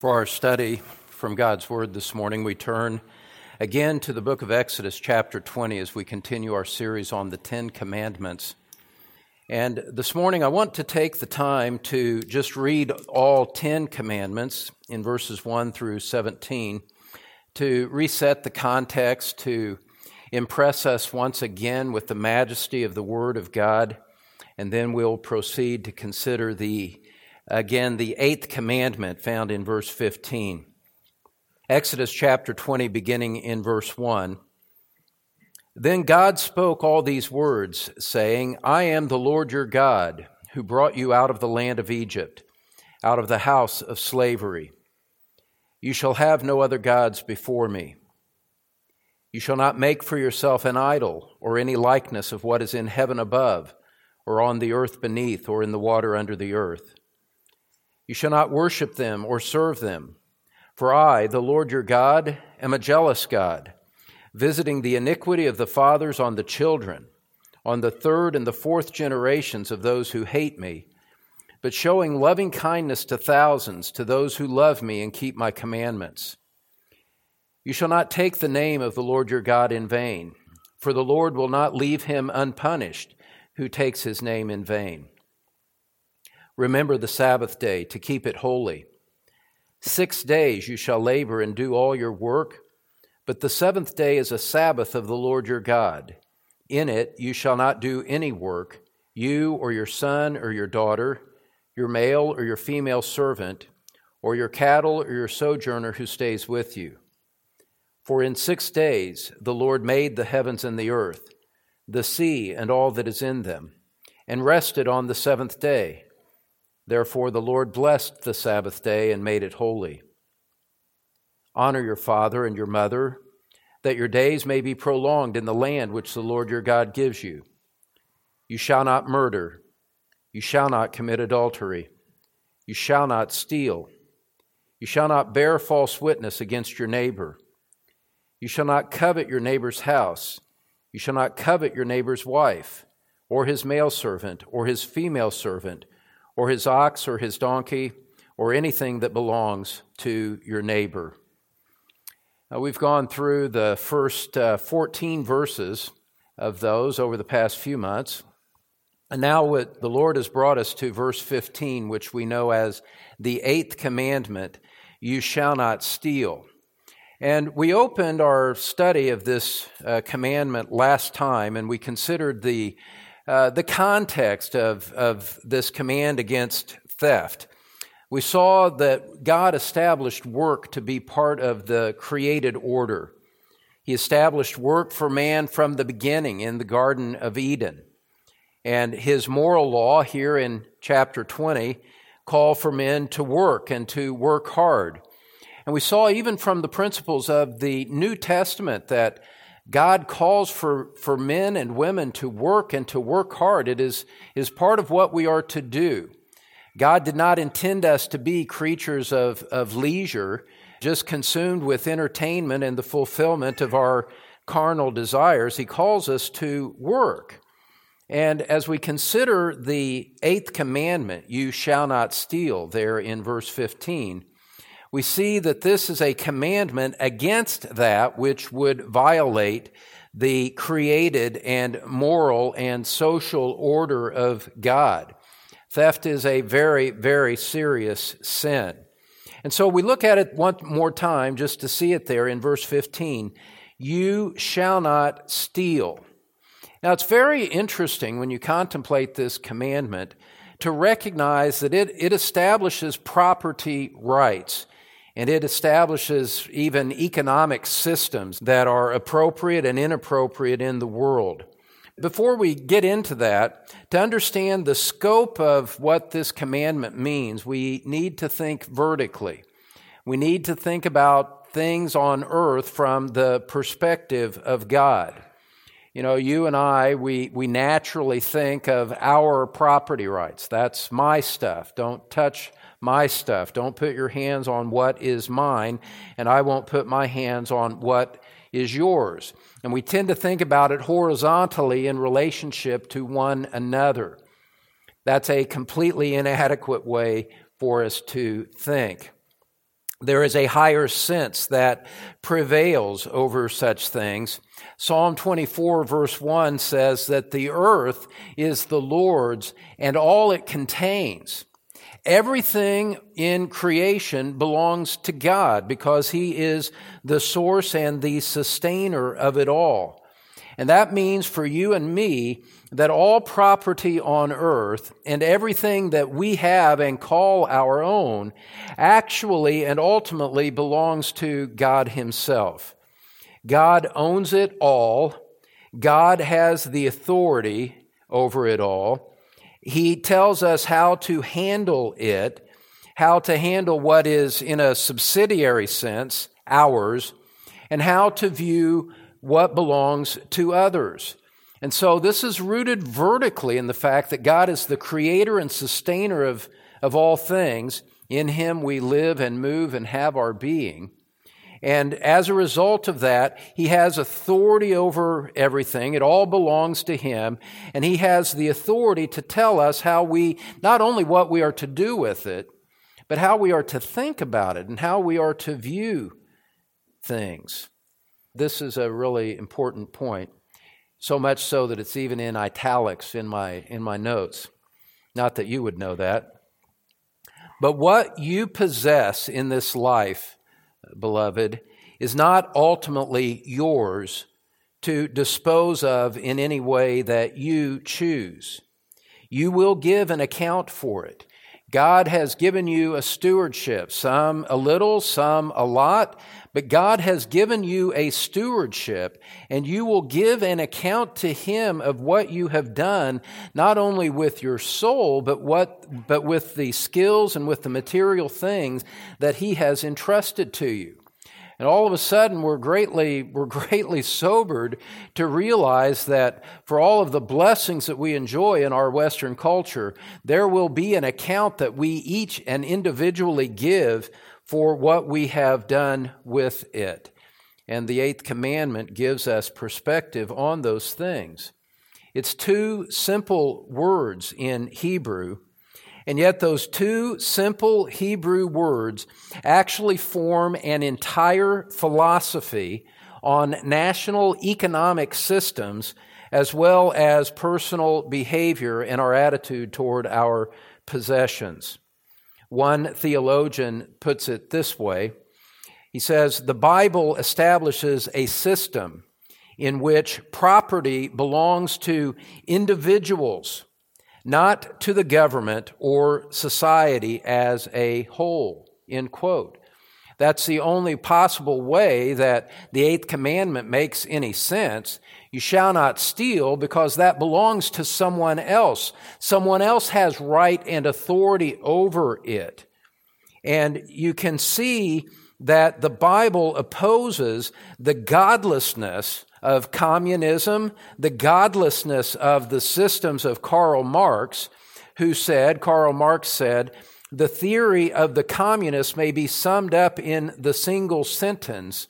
For our study from God's Word this morning, we turn again to the book of Exodus, chapter 20, as we continue our series on the Ten Commandments. And this morning, I want to take the time to just read all 10 commandments in verses 1 through 17 to reset the context, to impress us once again with the majesty of the Word of God, and then we'll proceed to consider the Again, the eighth commandment found in verse 15. Exodus chapter 20, beginning in verse 1. Then God spoke all these words, saying, I am the Lord your God, who brought you out of the land of Egypt, out of the house of slavery. You shall have no other gods before me. You shall not make for yourself an idol or any likeness of what is in heaven above, or on the earth beneath, or in the water under the earth. You shall not worship them or serve them. For I, the Lord your God, am a jealous God, visiting the iniquity of the fathers on the children, on the third and the fourth generations of those who hate me, but showing loving kindness to thousands, to those who love me and keep my commandments. You shall not take the name of the Lord your God in vain, for the Lord will not leave him unpunished who takes his name in vain. Remember the Sabbath day to keep it holy. Six days you shall labor and do all your work, but the seventh day is a Sabbath of the Lord your God. In it you shall not do any work, you or your son or your daughter, your male or your female servant, or your cattle or your sojourner who stays with you. For in six days the Lord made the heavens and the earth, the sea and all that is in them, and rested on the seventh day. Therefore, the Lord blessed the Sabbath day and made it holy. Honor your father and your mother, that your days may be prolonged in the land which the Lord your God gives you. You shall not murder. You shall not commit adultery. You shall not steal. You shall not bear false witness against your neighbor. You shall not covet your neighbor's house. You shall not covet your neighbor's wife, or his male servant, or his female servant or his ox or his donkey or anything that belongs to your neighbor. Now, we've gone through the first uh, 14 verses of those over the past few months. And now what the Lord has brought us to verse 15, which we know as the eighth commandment you shall not steal. And we opened our study of this uh, commandment last time, and we considered the uh, the context of, of this command against theft. We saw that God established work to be part of the created order. He established work for man from the beginning in the Garden of Eden. And his moral law here in chapter 20 call for men to work and to work hard. And we saw even from the principles of the New Testament that God calls for, for men and women to work and to work hard. It is, is part of what we are to do. God did not intend us to be creatures of, of leisure, just consumed with entertainment and the fulfillment of our carnal desires. He calls us to work. And as we consider the eighth commandment, you shall not steal, there in verse 15, we see that this is a commandment against that which would violate the created and moral and social order of God. Theft is a very, very serious sin. And so we look at it one more time just to see it there in verse 15. You shall not steal. Now it's very interesting when you contemplate this commandment to recognize that it, it establishes property rights. And it establishes even economic systems that are appropriate and inappropriate in the world. Before we get into that, to understand the scope of what this commandment means, we need to think vertically. We need to think about things on earth from the perspective of God. You know, you and I, we, we naturally think of our property rights. That's my stuff. Don't touch my stuff. Don't put your hands on what is mine, and I won't put my hands on what is yours. And we tend to think about it horizontally in relationship to one another. That's a completely inadequate way for us to think. there is a higher sense that prevails over such things. Psalm 24 verse 1 says that the earth is the Lord's and all it contains. Everything in creation belongs to God because He is the source and the sustainer of it all. And that means for you and me that all property on earth and everything that we have and call our own actually and ultimately belongs to God Himself. God owns it all. God has the authority over it all. He tells us how to handle it, how to handle what is, in a subsidiary sense, ours, and how to view what belongs to others. And so this is rooted vertically in the fact that God is the creator and sustainer of, of all things. In Him we live and move and have our being. And as a result of that, he has authority over everything. It all belongs to him. And he has the authority to tell us how we, not only what we are to do with it, but how we are to think about it and how we are to view things. This is a really important point, so much so that it's even in italics in my, in my notes. Not that you would know that. But what you possess in this life beloved, is not ultimately yours to dispose of in any way that you choose. You will give an account for it. God has given you a stewardship, some a little, some a lot, but God has given you a stewardship, and you will give an account to Him of what you have done, not only with your soul, but what, but with the skills and with the material things that He has entrusted to you. And all of a sudden, we're greatly, we're greatly sobered to realize that for all of the blessings that we enjoy in our Western culture, there will be an account that we each and individually give for what we have done with it. And the eighth commandment gives us perspective on those things. It's two simple words in Hebrew and yet, those two simple Hebrew words actually form an entire philosophy on national economic systems as well as personal behavior and our attitude toward our possessions. One theologian puts it this way He says, The Bible establishes a system in which property belongs to individuals not to the government or society as a whole. End quote. That's the only possible way that the eighth commandment makes any sense. You shall not steal because that belongs to someone else. Someone else has right and authority over it. And you can see that the Bible opposes the godlessness of communism, the godlessness of the systems of Karl Marx, who said, Karl Marx said, the theory of the communists may be summed up in the single sentence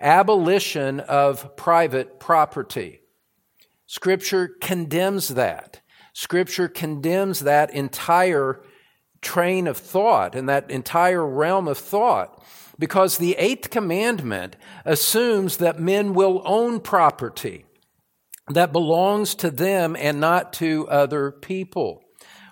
abolition of private property. Scripture condemns that. Scripture condemns that entire train of thought and that entire realm of thought because the eighth commandment assumes that men will own property that belongs to them and not to other people.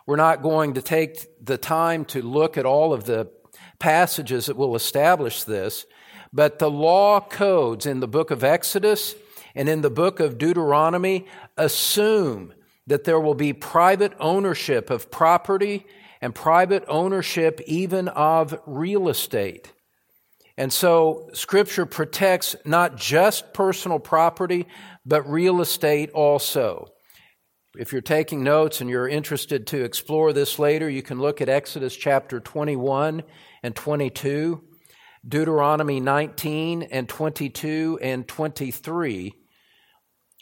We're not going to take the time to look at all of the passages that will establish this, but the law codes in the book of Exodus and in the book of Deuteronomy assume that there will be private ownership of property and private ownership even of real estate. And so Scripture protects not just personal property, but real estate also. If you're taking notes and you're interested to explore this later, you can look at Exodus chapter 21 and 22, Deuteronomy 19 and 22 and 23.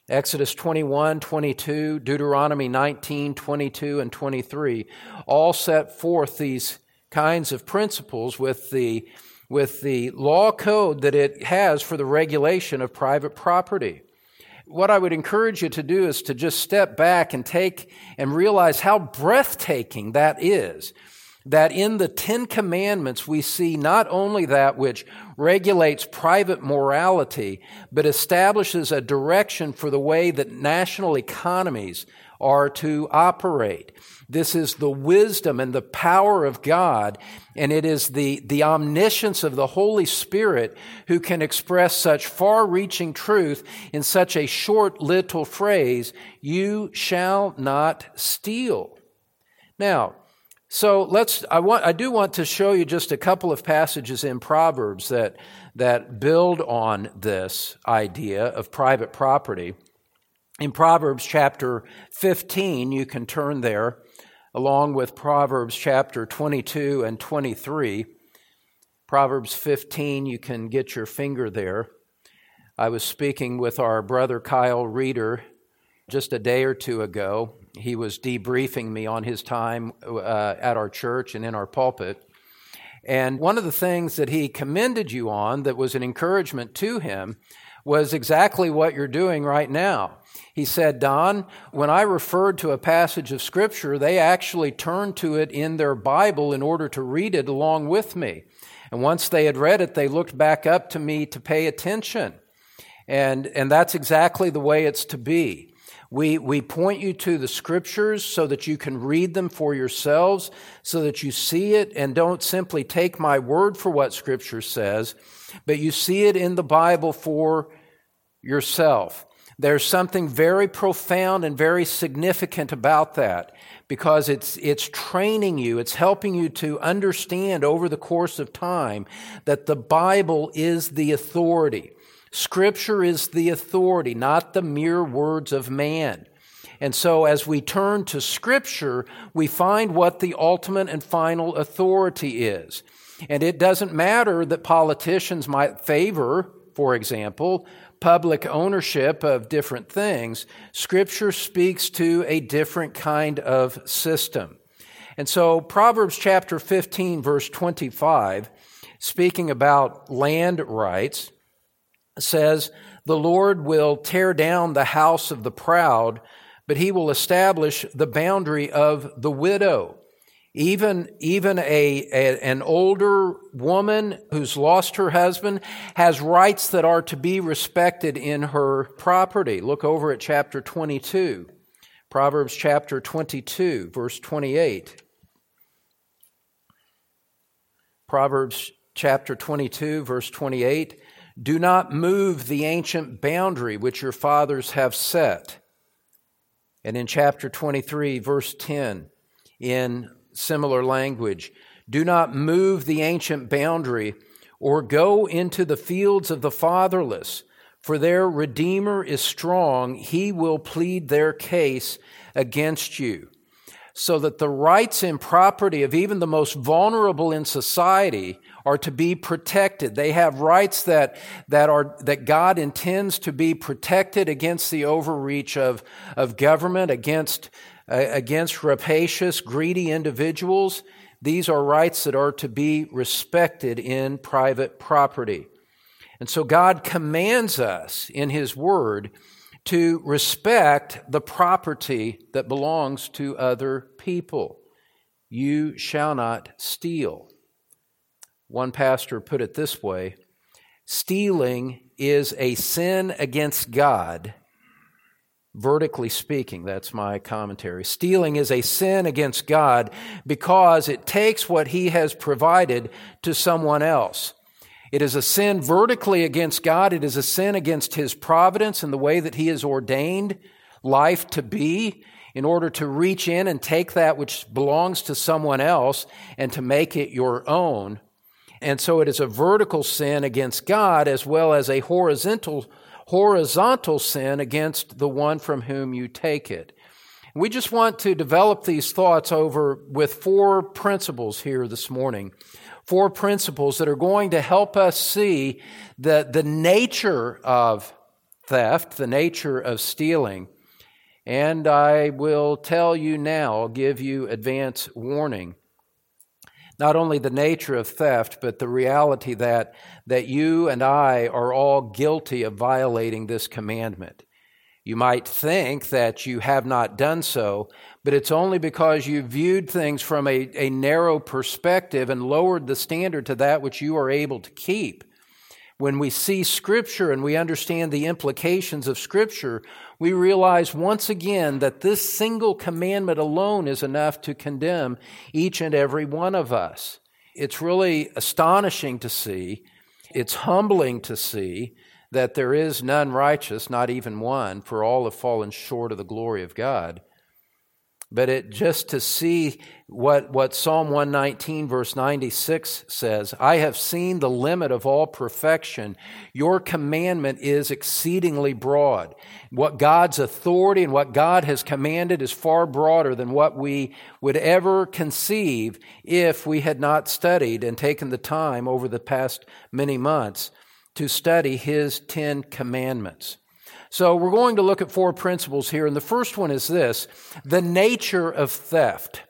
Exodus 21, 22, Deuteronomy 19, 22, and 23 all set forth these kinds of principles with the with the law code that it has for the regulation of private property. What I would encourage you to do is to just step back and take and realize how breathtaking that is. that in the Ten Commandments we see not only that which regulates private morality, but establishes a direction for the way that national economies are to operate. This is the wisdom and the power of God, and it is the, the omniscience of the Holy Spirit who can express such far reaching truth in such a short little phrase, you shall not steal. Now, so let's, I want, I do want to show you just a couple of passages in Proverbs that, that build on this idea of private property. In Proverbs chapter 15, you can turn there, along with Proverbs chapter 22 and 23. Proverbs 15, you can get your finger there. I was speaking with our brother Kyle Reeder just a day or two ago, he was debriefing me on his time uh, at our church and in our pulpit. And one of the things that he commended you on that was an encouragement to him was exactly what you're doing right now. He said, Don, when I referred to a passage of Scripture, they actually turned to it in their Bible in order to read it along with me. And once they had read it, they looked back up to me to pay attention. And, and that's exactly the way it's to be. We, we point you to the scriptures so that you can read them for yourselves, so that you see it and don't simply take my word for what scripture says, but you see it in the Bible for yourself. There's something very profound and very significant about that because it's, it's training you, it's helping you to understand over the course of time that the Bible is the authority. Scripture is the authority, not the mere words of man. And so, as we turn to Scripture, we find what the ultimate and final authority is. And it doesn't matter that politicians might favor, for example, public ownership of different things. Scripture speaks to a different kind of system. And so, Proverbs chapter 15, verse 25, speaking about land rights, says, The Lord will tear down the house of the proud, but he will establish the boundary of the widow. Even, even a, a, an older woman who's lost her husband has rights that are to be respected in her property. Look over at chapter 22, Proverbs chapter 22, verse 28. Proverbs chapter 22, verse 28. Do not move the ancient boundary which your fathers have set. And in chapter 23, verse 10, in similar language, do not move the ancient boundary or go into the fields of the fatherless, for their Redeemer is strong. He will plead their case against you. So that the rights and property of even the most vulnerable in society are to be protected. They have rights that, that are, that God intends to be protected against the overreach of, of government, against, against rapacious, greedy individuals. These are rights that are to be respected in private property. And so God commands us in His Word to respect the property that belongs to other people. You shall not steal. One pastor put it this way stealing is a sin against God, vertically speaking. That's my commentary. Stealing is a sin against God because it takes what He has provided to someone else. It is a sin vertically against God. It is a sin against His providence and the way that He has ordained life to be in order to reach in and take that which belongs to someone else and to make it your own. And so it is a vertical sin against God as well as a horizontal, horizontal sin against the one from whom you take it. We just want to develop these thoughts over with four principles here this morning. Four principles that are going to help us see the, the nature of theft, the nature of stealing. And I will tell you now, give you advance warning not only the nature of theft, but the reality that, that you and I are all guilty of violating this commandment. You might think that you have not done so, but it's only because you viewed things from a, a narrow perspective and lowered the standard to that which you are able to keep. When we see Scripture and we understand the implications of Scripture, we realize once again that this single commandment alone is enough to condemn each and every one of us. It's really astonishing to see, it's humbling to see that there is none righteous, not even one, for all have fallen short of the glory of God. But it just to see what, what Psalm 119, verse 96 says I have seen the limit of all perfection. Your commandment is exceedingly broad. What God's authority and what God has commanded is far broader than what we would ever conceive if we had not studied and taken the time over the past many months to study His Ten Commandments. So we're going to look at four principles here, and the first one is this the nature of theft.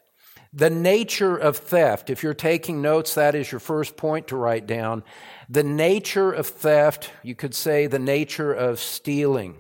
The nature of theft. If you're taking notes, that is your first point to write down. The nature of theft, you could say the nature of stealing.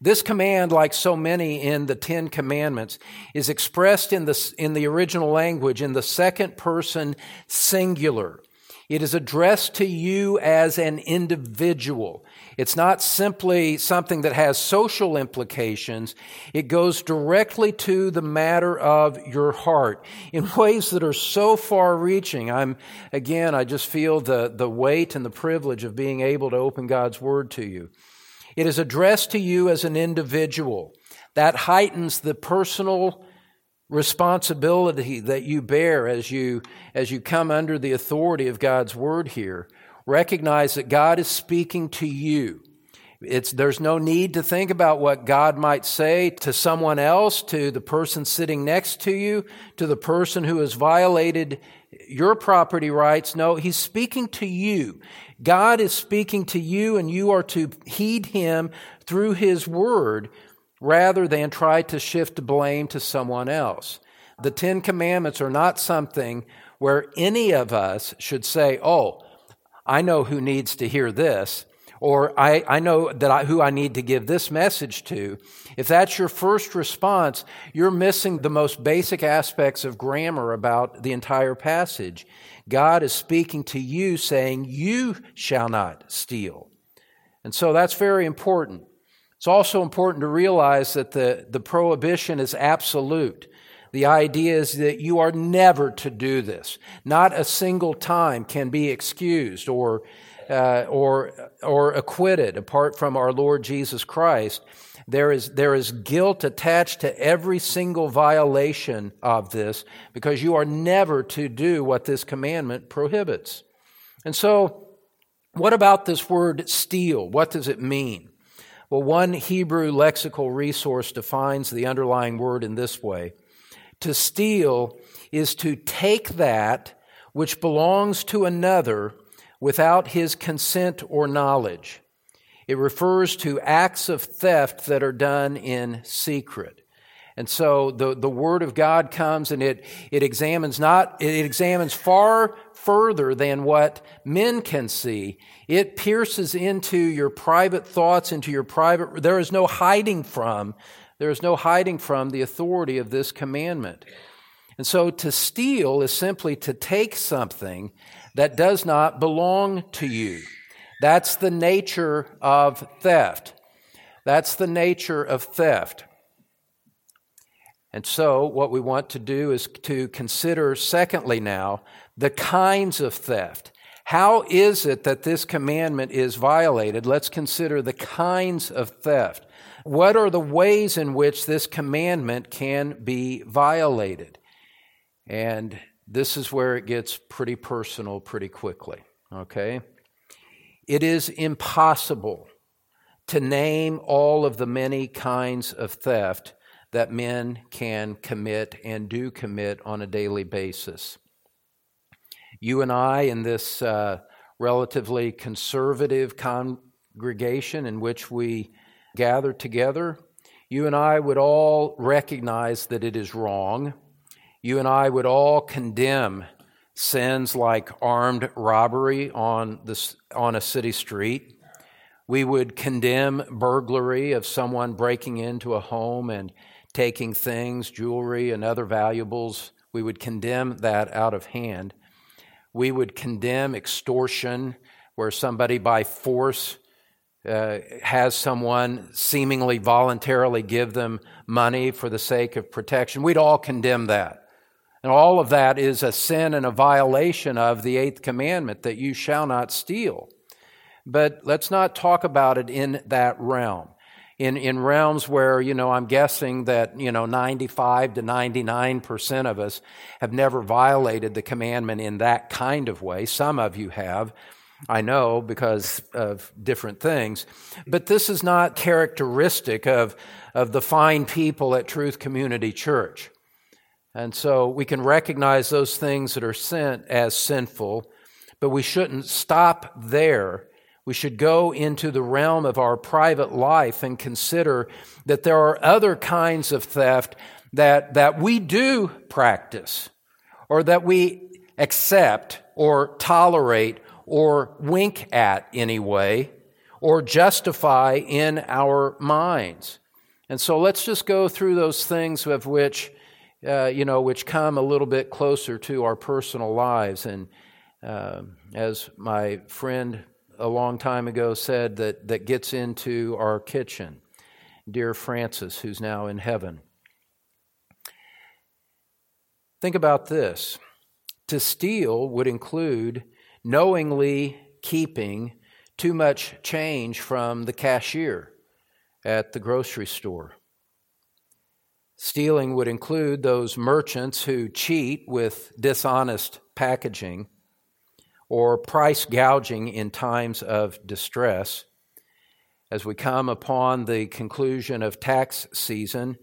This command, like so many in the Ten Commandments, is expressed in the, in the original language in the second person singular. It is addressed to you as an individual. It's not simply something that has social implications. It goes directly to the matter of your heart in ways that are so far reaching. I'm, again, I just feel the, the weight and the privilege of being able to open God's Word to you. It is addressed to you as an individual. That heightens the personal responsibility that you bear as you, as you come under the authority of God's Word here recognize that God is speaking to you. It's, there's no need to think about what God might say to someone else, to the person sitting next to you, to the person who has violated your property rights. No, He's speaking to you. God is speaking to you, and you are to heed Him through His Word rather than try to shift blame to someone else. The Ten Commandments are not something where any of us should say, Oh, I know who needs to hear this, or I, I know that I, who I need to give this message to. If that's your first response, you're missing the most basic aspects of grammar about the entire passage. God is speaking to you saying, You shall not steal. And so that's very important. It's also important to realize that the, the prohibition is absolute. The idea is that you are never to do this. Not a single time can be excused or, uh, or, or acquitted apart from our Lord Jesus Christ. There is, there is guilt attached to every single violation of this because you are never to do what this commandment prohibits. And so, what about this word steal? What does it mean? Well, one Hebrew lexical resource defines the underlying word in this way to steal is to take that which belongs to another without his consent or knowledge. It refers to acts of theft that are done in secret. And so the, the word of God comes and it, it examines not, it examines far further than what men can see. It pierces into your private thoughts, into your private, there is no hiding from there is no hiding from the authority of this commandment. And so to steal is simply to take something that does not belong to you. That's the nature of theft. That's the nature of theft. And so, what we want to do is to consider, secondly, now, the kinds of theft. How is it that this commandment is violated? Let's consider the kinds of theft. What are the ways in which this commandment can be violated? And this is where it gets pretty personal pretty quickly, okay? It is impossible to name all of the many kinds of theft that men can commit and do commit on a daily basis. You and I, in this uh, relatively conservative congregation in which we gathered together, you and I would all recognize that it is wrong. You and I would all condemn sins like armed robbery on, this, on a city street. We would condemn burglary of someone breaking into a home and taking things, jewelry, and other valuables. We would condemn that out of hand. We would condemn extortion, where somebody by force uh, has someone seemingly voluntarily give them money for the sake of protection. We'd all condemn that. And all of that is a sin and a violation of the eighth commandment that you shall not steal. But let's not talk about it in that realm. In, in realms where, you know, I'm guessing that, you know, 95 to 99% of us have never violated the commandment in that kind of way. Some of you have. I know because of different things. But this is not characteristic of, of the fine people at Truth Community Church. And so we can recognize those things that are sin as sinful, but we shouldn't stop there. We should go into the realm of our private life and consider that there are other kinds of theft that, that we do practice or that we accept or tolerate or wink at anyway, or justify in our minds. And so let's just go through those things of which, uh, you know, which come a little bit closer to our personal lives. And uh, as my friend a long time ago said, that, that gets into our kitchen, dear Francis, who's now in heaven. Think about this. To steal would include knowingly keeping too much change from the cashier at the grocery store. Stealing would include those merchants who cheat with dishonest packaging or price gouging in times of distress. As we come upon the conclusion of tax season,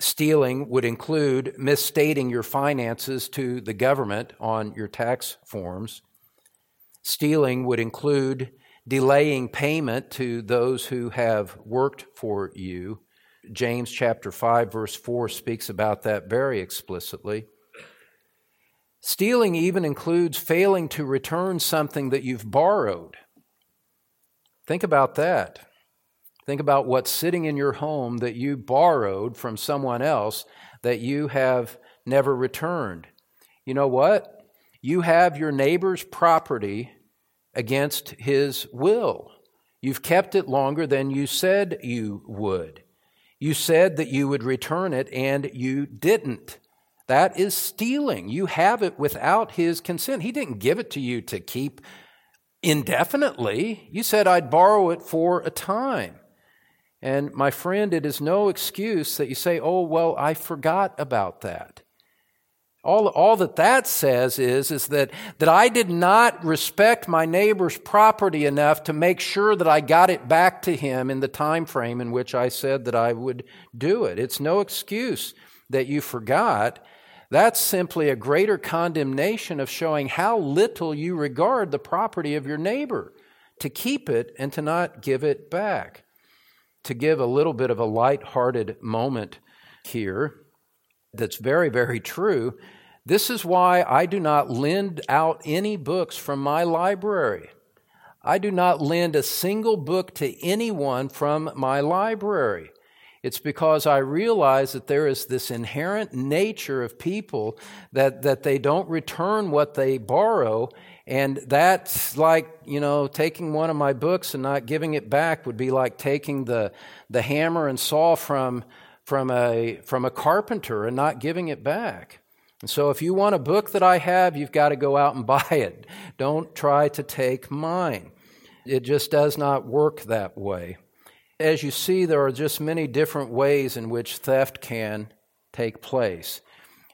stealing would include misstating your finances to the government on your tax forms. Stealing would include delaying payment to those who have worked for you. James chapter 5 verse 4 speaks about that very explicitly. Stealing even includes failing to return something that you've borrowed. Think about that. Think about what's sitting in your home that you borrowed from someone else that you have never returned. You know what? You have your neighbor's property against his will. You've kept it longer than you said you would. You said that you would return it and you didn't. That is stealing. You have it without his consent. He didn't give it to you to keep indefinitely. You said, I'd borrow it for a time. And my friend, it is no excuse that you say, oh, well, I forgot about that. All, all that that says is, is that, that I did not respect my neighbor's property enough to make sure that I got it back to him in the time frame in which I said that I would do it. It's no excuse that you forgot. That's simply a greater condemnation of showing how little you regard the property of your neighbor to keep it and to not give it back. To give a little bit of a light-hearted moment here, that's very, very true. This is why I do not lend out any books from my library. I do not lend a single book to anyone from my library. It's because I realize that there is this inherent nature of people that, that they don't return what they borrow. And that's like, you know, taking one of my books and not giving it back would be like taking the, the hammer and saw from, from a, from a carpenter and not giving it back. And so if you want a book that I have, you've got to go out and buy it. Don't try to take mine. It just does not work that way. As you see, there are just many different ways in which theft can take place.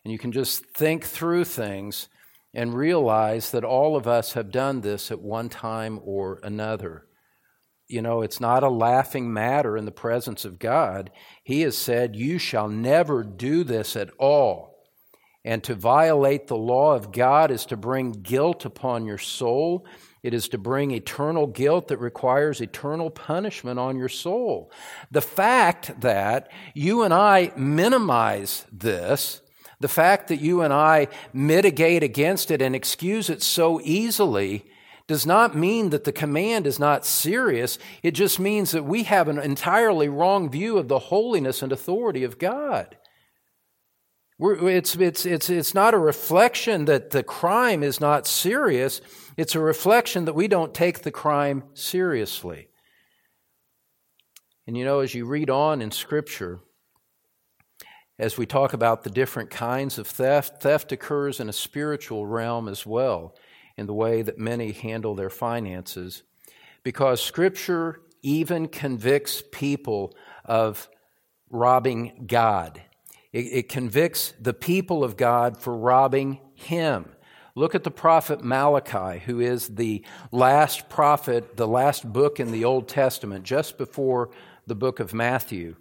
And you can just think through things and realize that all of us have done this at one time or another you know, it's not a laughing matter in the presence of God. He has said, You shall never do this at all. And to violate the law of God is to bring guilt upon your soul. It is to bring eternal guilt that requires eternal punishment on your soul. The fact that you and I minimize this, the fact that you and I mitigate against it and excuse it so easily, does not mean that the command is not serious. It just means that we have an entirely wrong view of the holiness and authority of God. We're, it's, it's, it's, it's not a reflection that the crime is not serious, it's a reflection that we don't take the crime seriously. And you know, as you read on in Scripture, as we talk about the different kinds of theft, theft occurs in a spiritual realm as well, in the way that many handle their finances, because Scripture even convicts people of robbing God. It, it convicts the people of God for robbing Him. Look at the prophet Malachi, who is the last prophet, the last book in the Old Testament, just before the book of Matthew.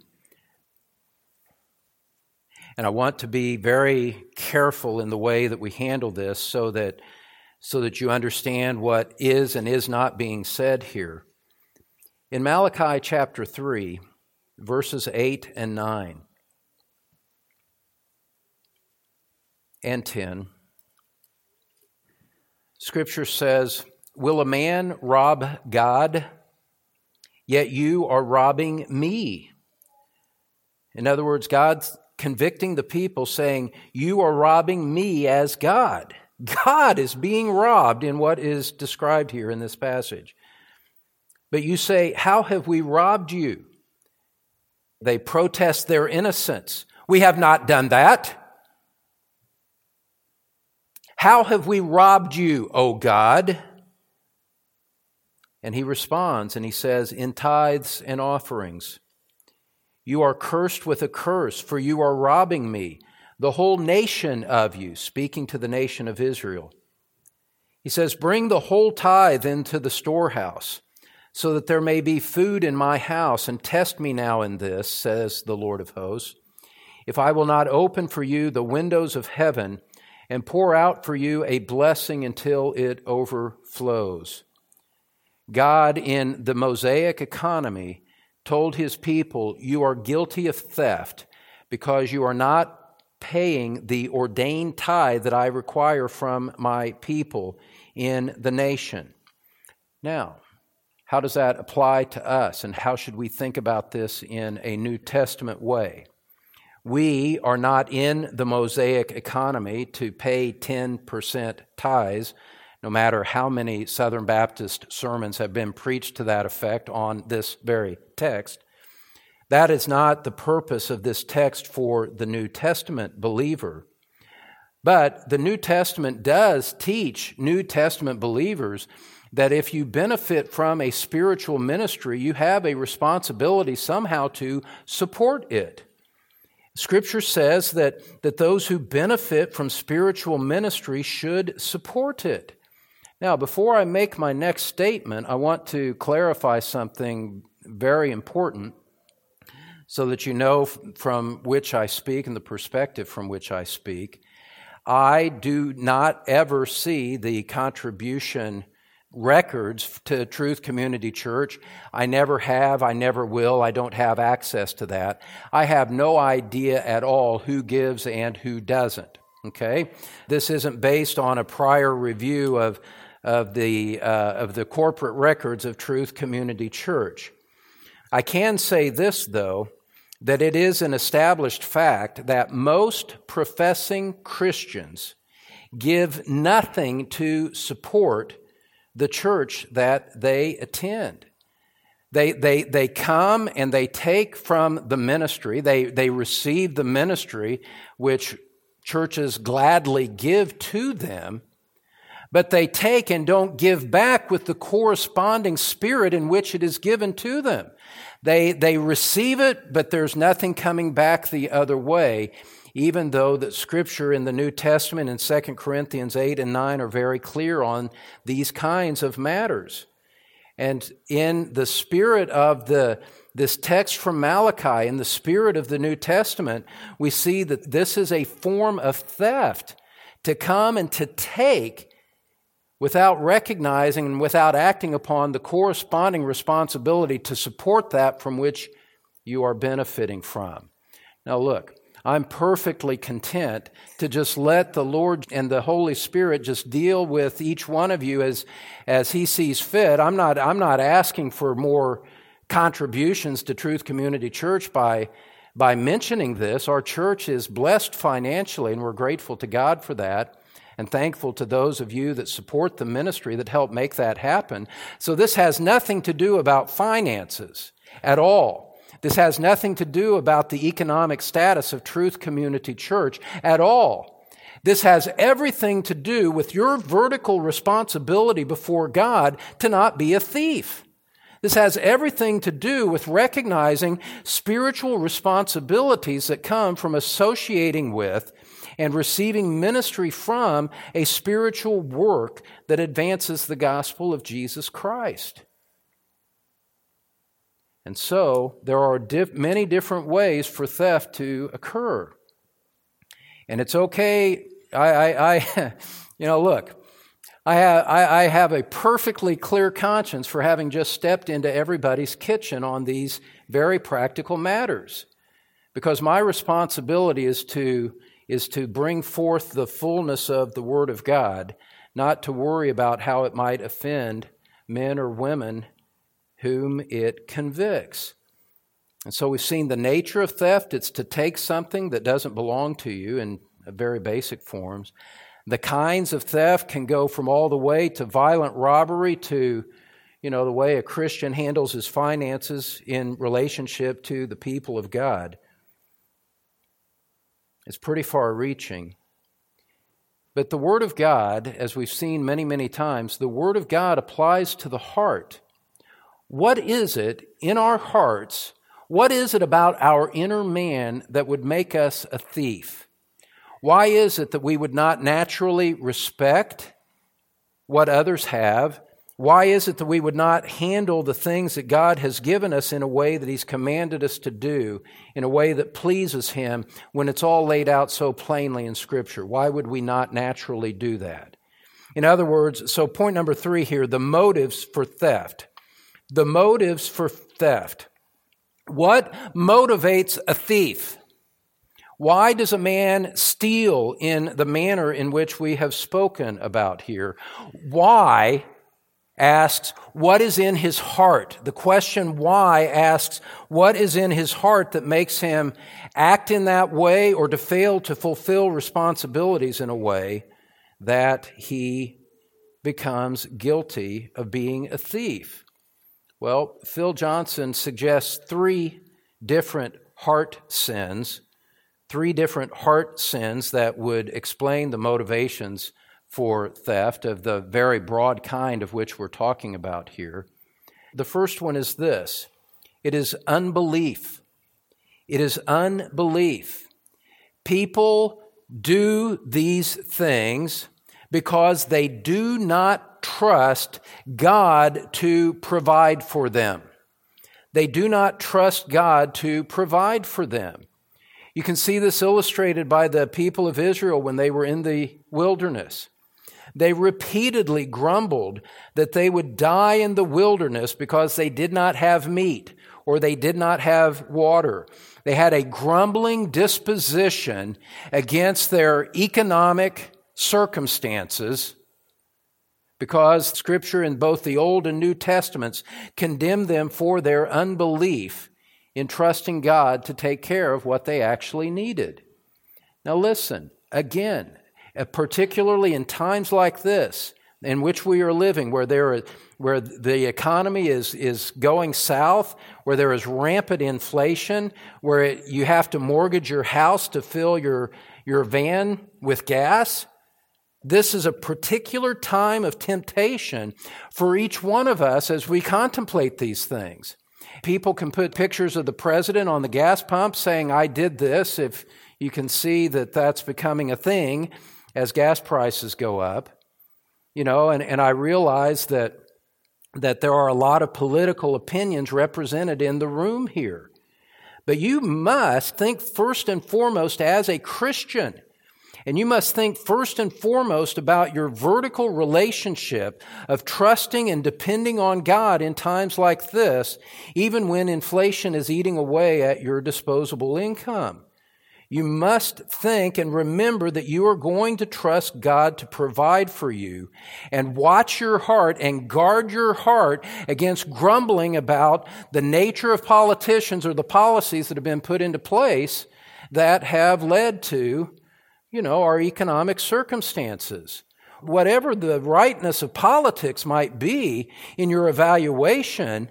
And I want to be very careful in the way that we handle this so that, so that you understand what is and is not being said here. In Malachi chapter 3, verses 8 and 9, and 10. Scripture says, Will a man rob God? Yet you are robbing me. In other words, God's convicting the people, saying, You are robbing me as God. God is being robbed in what is described here in this passage. But you say, How have we robbed you? They protest their innocence. We have not done that. How have we robbed you, O God? And he responds and he says, In tithes and offerings. You are cursed with a curse, for you are robbing me, the whole nation of you, speaking to the nation of Israel. He says, Bring the whole tithe into the storehouse, so that there may be food in my house, and test me now in this, says the Lord of hosts. If I will not open for you the windows of heaven, and pour out for you a blessing until it overflows. God, in the Mosaic economy, told his people, You are guilty of theft because you are not paying the ordained tithe that I require from my people in the nation. Now, how does that apply to us, and how should we think about this in a New Testament way? We are not in the Mosaic economy to pay 10% tithes, no matter how many Southern Baptist sermons have been preached to that effect on this very text. That is not the purpose of this text for the New Testament believer. But the New Testament does teach New Testament believers that if you benefit from a spiritual ministry, you have a responsibility somehow to support it. Scripture says that, that those who benefit from spiritual ministry should support it. Now, before I make my next statement, I want to clarify something very important so that you know from which I speak and the perspective from which I speak. I do not ever see the contribution records to Truth Community Church. I never have, I never will, I don't have access to that. I have no idea at all who gives and who doesn't. Okay? This isn't based on a prior review of, of, the, uh, of the corporate records of Truth Community Church. I can say this, though, that it is an established fact that most professing Christians give nothing to support the church that they attend. They, they, they come and they take from the ministry, they, they receive the ministry which churches gladly give to them, but they take and don't give back with the corresponding spirit in which it is given to them. They, they receive it, but there's nothing coming back the other way even though that scripture in the New Testament in 2 Corinthians 8 and 9 are very clear on these kinds of matters. And in the spirit of the this text from Malachi, in the spirit of the New Testament, we see that this is a form of theft to come and to take without recognizing and without acting upon the corresponding responsibility to support that from which you are benefiting from. Now, look, I'm perfectly content to just let the Lord and the Holy Spirit just deal with each one of you as, as He sees fit. I'm not, I'm not asking for more contributions to Truth Community Church by, by mentioning this. Our church is blessed financially, and we're grateful to God for that and thankful to those of you that support the ministry that help make that happen. So this has nothing to do about finances at all. This has nothing to do about the economic status of Truth Community Church at all. This has everything to do with your vertical responsibility before God to not be a thief. This has everything to do with recognizing spiritual responsibilities that come from associating with and receiving ministry from a spiritual work that advances the gospel of Jesus Christ. And so there are diff- many different ways for theft to occur. And it's okay. I, I, I you know, look, I have, I, I have a perfectly clear conscience for having just stepped into everybody's kitchen on these very practical matters. Because my responsibility is to, is to bring forth the fullness of the Word of God, not to worry about how it might offend men or women whom it convicts. And so we've seen the nature of theft it's to take something that doesn't belong to you in very basic forms. The kinds of theft can go from all the way to violent robbery to, you know, the way a Christian handles his finances in relationship to the people of God. It's pretty far reaching. But the Word of God, as we've seen many, many times, the Word of God applies to the heart. What is it in our hearts? What is it about our inner man that would make us a thief? Why is it that we would not naturally respect what others have? Why is it that we would not handle the things that God has given us in a way that He's commanded us to do, in a way that pleases Him, when it's all laid out so plainly in Scripture? Why would we not naturally do that? In other words, so point number three here the motives for theft the motives for theft. What motivates a thief? Why does a man steal in the manner in which we have spoken about here? Why asks, What is in his heart? The question why asks, What is in his heart that makes him act in that way or to fail to fulfill responsibilities in a way that he becomes guilty of being a thief? Well, Phil Johnson suggests three different heart sins, three different heart sins that would explain the motivations for theft of the very broad kind of which we're talking about here. The first one is this it is unbelief. It is unbelief. People do these things because they do not trust God to provide for them. They do not trust God to provide for them. You can see this illustrated by the people of Israel when they were in the wilderness. They repeatedly grumbled that they would die in the wilderness because they did not have meat or they did not have water. They had a grumbling disposition against their economic circumstances because Scripture in both the Old and New Testaments condemned them for their unbelief in trusting God to take care of what they actually needed. Now, listen, again, Uh, particularly in times like this, in which we are living, where there are, where the economy is, is going south, where there is rampant inflation, where it, you have to mortgage your house to fill your, your van with gas, this is a particular time of temptation for each one of us as we contemplate these things. People can put pictures of the president on the gas pump saying, I did this, if you can see that that's becoming a thing as gas prices go up. You know, and, and I realize that, that there are a lot of political opinions represented in the room here. But you must think first and foremost as a Christian and you must think first and foremost about your vertical relationship of trusting and depending on God in times like this, even when inflation is eating away at your disposable income. You must think and remember that you are going to trust God to provide for you and watch your heart and guard your heart against grumbling about the nature of politicians or the policies that have been put into place that have led to, you know, our economic circumstances. Whatever the rightness of politics might be in your evaluation,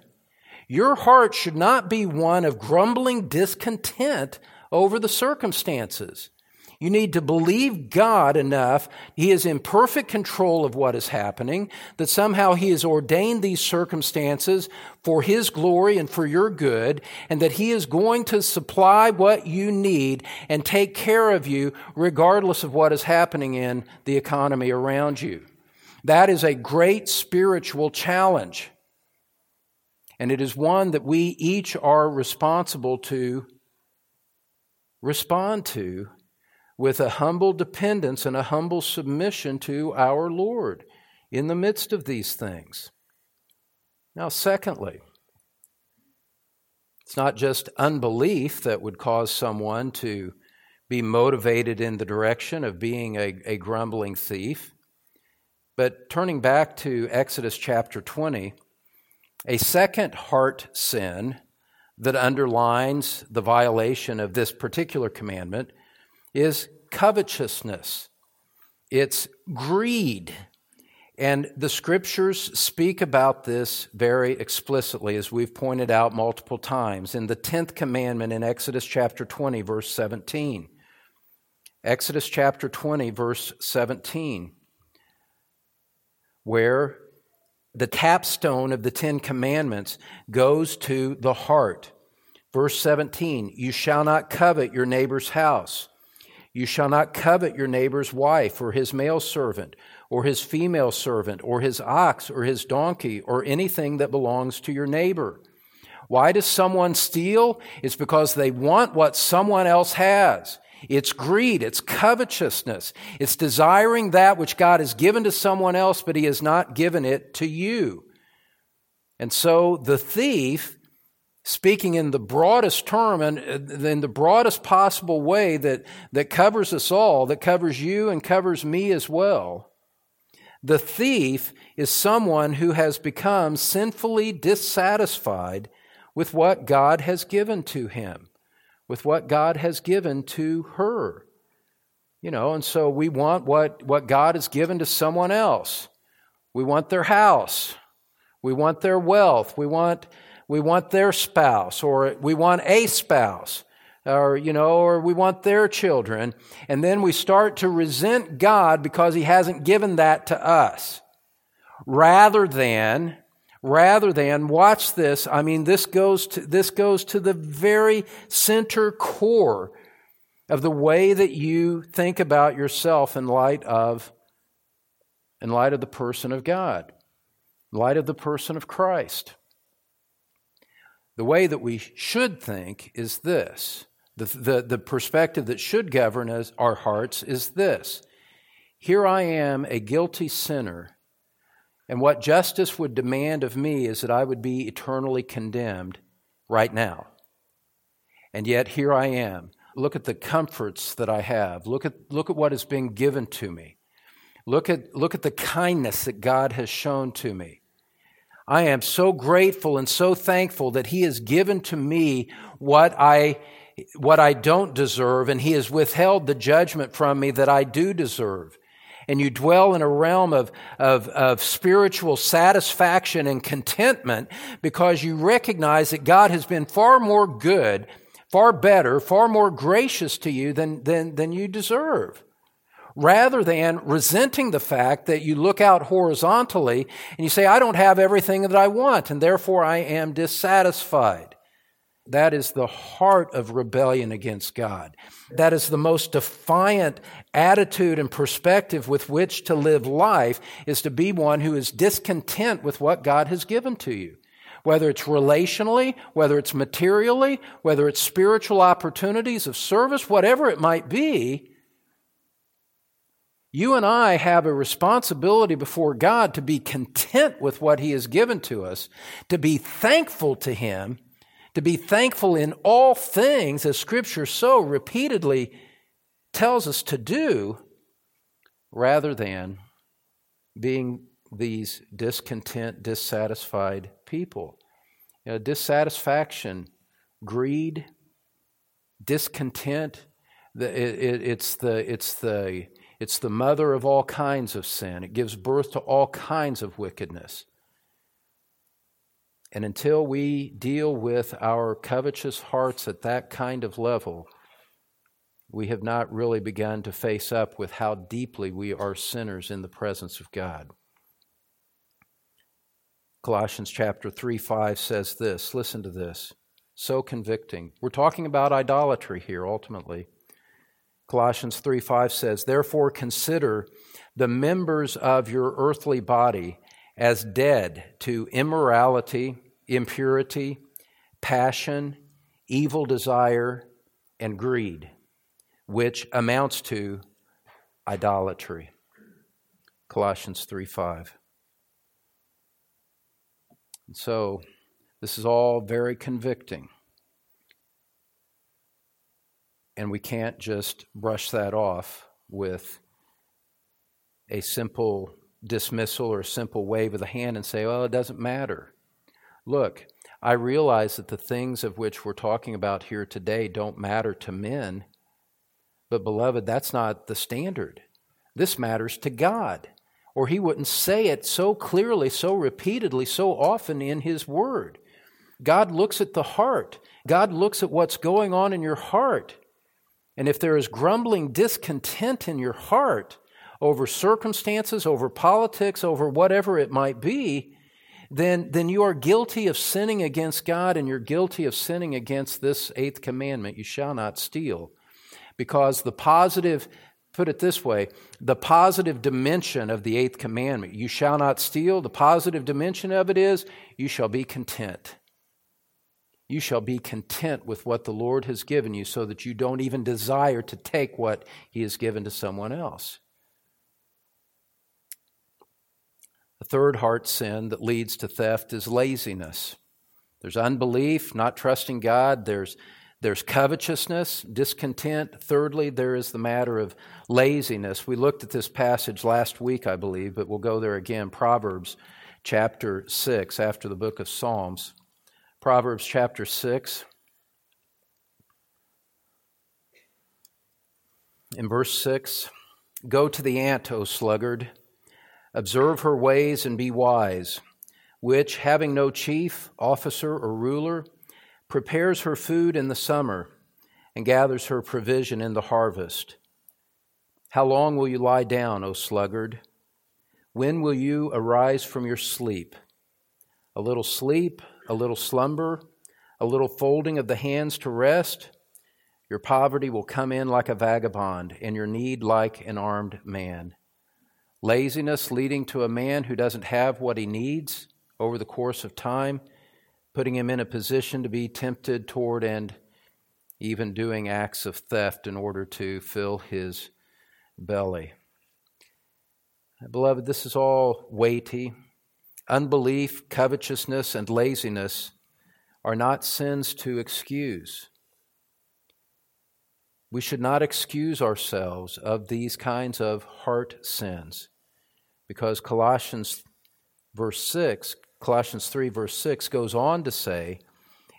your heart should not be one of grumbling discontent over the circumstances. You need to believe God enough. He is in perfect control of what is happening, that somehow He has ordained these circumstances for His glory and for your good, and that He is going to supply what you need and take care of you regardless of what is happening in the economy around you. That is a great spiritual challenge. And it is one that we each are responsible to respond to with a humble dependence and a humble submission to our Lord in the midst of these things. Now, secondly, it's not just unbelief that would cause someone to be motivated in the direction of being a, a grumbling thief. But turning back to Exodus chapter 20, a second heart sin that underlines the violation of this particular commandment is covetousness. It's greed. And the scriptures speak about this very explicitly, as we've pointed out multiple times in the 10th commandment in Exodus chapter 20, verse 17. Exodus chapter 20, verse 17, where the capstone of the Ten Commandments goes to the heart. Verse 17 You shall not covet your neighbor's house. You shall not covet your neighbor's wife, or his male servant, or his female servant, or his ox, or his donkey, or anything that belongs to your neighbor. Why does someone steal? It's because they want what someone else has. It's greed. It's covetousness. It's desiring that which God has given to someone else, but he has not given it to you. And so the thief, speaking in the broadest term and uh, in the broadest possible way that, that covers us all, that covers you and covers me as well, the thief is someone who has become sinfully dissatisfied with what God has given to him with what God has given to her. You know, and so we want what, what God has given to someone else. We want their house. We want their wealth. We want, we want their spouse, or we want a spouse, or, you know, or we want their children. And then we start to resent God because He hasn't given that to us. Rather than rather than watch this i mean this goes to this goes to the very center core of the way that you think about yourself in light of in light of the person of god in light of the person of christ. The way that we should think is this. The, the, the perspective that should govern us, our hearts is this. Here i am a guilty sinner and what justice would demand of me is that I would be eternally condemned right now. And yet here I am. Look at the comforts that I have. Look at, look at what is being given to me. Look at, look at the kindness that God has shown to me. I am so grateful and so thankful that He has given to me what I, what I don't deserve, and He has withheld the judgment from me that I do deserve and you dwell in a realm of, of, of spiritual satisfaction and contentment because you recognize that God has been far more good, far better, far more gracious to you than, than, than you deserve rather than resenting the fact that you look out horizontally and you say, I don't have everything that I want, and therefore I am dissatisfied. That is the heart of rebellion against God. That is the most defiant attitude and perspective with which to live life is to be one who is discontent with what God has given to you. Whether it's relationally, whether it's materially, whether it's spiritual opportunities of service, whatever it might be, you and I have a responsibility before God to be content with what He has given to us, to be thankful to Him, to be thankful in all things, as Scripture so repeatedly tells us to do, rather than being these discontent, dissatisfied people. You know, dissatisfaction, greed, discontent, the, it, it's, the, it's, the, it's the mother of all kinds of sin. It gives birth to all kinds of wickedness. And until we deal with our covetous hearts at that kind of level, we have not really begun to face up with how deeply we are sinners in the presence of God. Colossians chapter 3 5 says this. Listen to this. So convicting. We're talking about idolatry here ultimately. Colossians 3 5 says, Therefore consider the members of your earthly body as dead to immorality, impurity, passion, evil desire, and greed, which amounts to idolatry. Colossians 3 5. And so, this is all very convicting. And we can't just brush that off with a simple dismissal or a simple wave of the hand and say, well, it doesn't matter. Look, I realize that the things of which we're talking about here today don't matter to men, but beloved, that's not the standard. This matters to God, or He wouldn't say it so clearly, so repeatedly, so often in His Word. God looks at the heart, God looks at what's going on in your heart. And if there is grumbling discontent in your heart over circumstances, over politics, over whatever it might be, then, then you are guilty of sinning against God and you're guilty of sinning against this eighth commandment you shall not steal. Because the positive, put it this way, the positive dimension of the eighth commandment, you shall not steal, the positive dimension of it is you shall be content. You shall be content with what the Lord has given you so that you don't even desire to take what He has given to someone else. The third heart sin that leads to theft is laziness. There's unbelief, not trusting God. There's, there's covetousness, discontent. Thirdly, there is the matter of laziness. We looked at this passage last week, I believe, but we'll go there again. Proverbs chapter 6, after the book of Psalms. Proverbs chapter 6. In verse 6, Go to the ant, O sluggard Observe her ways and be wise, which, having no chief, officer, or ruler, prepares her food in the summer and gathers her provision in the harvest. How long will you lie down, O sluggard? When will you arise from your sleep? A little sleep, a little slumber, a little folding of the hands to rest. Your poverty will come in like a vagabond, and your need like an armed man. Laziness leading to a man who doesn't have what he needs over the course of time, putting him in a position to be tempted toward and even doing acts of theft in order to fill his belly. Beloved, this is all weighty. Unbelief, covetousness, and laziness are not sins to excuse. We should not excuse ourselves of these kinds of heart sins because Colossians verse 6, Colossians 3 verse 6 goes on to say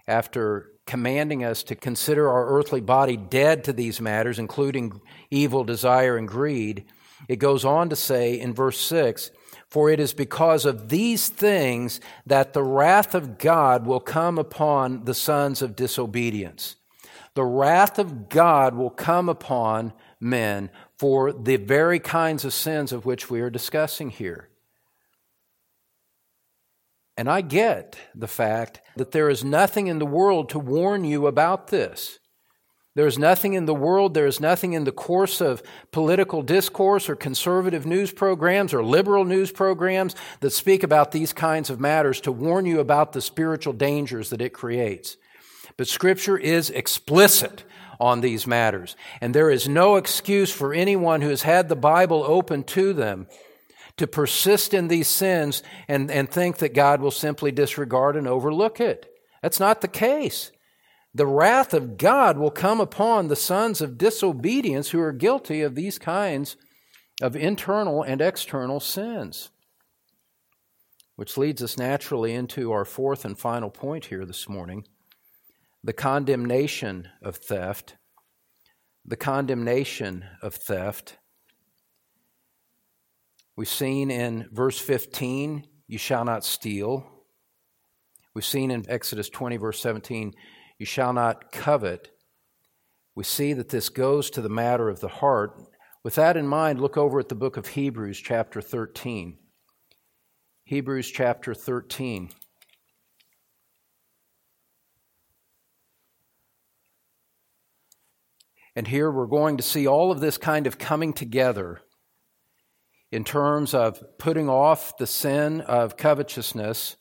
after commanding us to consider our earthly body dead to these matters including evil desire and greed, it goes on to say in verse 6, for it is because of these things that the wrath of God will come upon the sons of disobedience. The wrath of God will come upon men for the very kinds of sins of which we are discussing here. And I get the fact that there is nothing in the world to warn you about this. There is nothing in the world, there is nothing in the course of political discourse or conservative news programs or liberal news programs that speak about these kinds of matters to warn you about the spiritual dangers that it creates. But Scripture is explicit on these matters. And there is no excuse for anyone who has had the Bible open to them to persist in these sins and, and think that God will simply disregard and overlook it. That's not the case. The wrath of God will come upon the sons of disobedience who are guilty of these kinds of internal and external sins. Which leads us naturally into our fourth and final point here this morning the condemnation of theft. The condemnation of theft. We've seen in verse 15, you shall not steal. We've seen in Exodus 20, verse 17, you shall not covet. We see that this goes to the matter of the heart. With that in mind, look over at the book of Hebrews, chapter 13. Hebrews chapter 13. And here we're going to see all of this kind of coming together in terms of putting off the sin of covetousness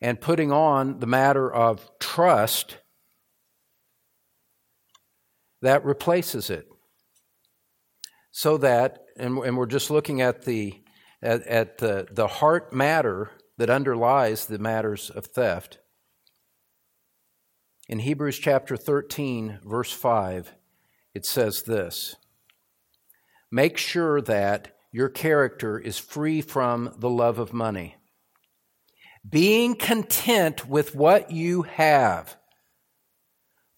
and putting on the matter of trust that replaces it. So that, and, we're just looking at the at, at the, the heart matter that underlies the matters of theft. In Hebrews chapter 13, verse 5, it says this Make sure that your character is free from the love of money, being content with what you have.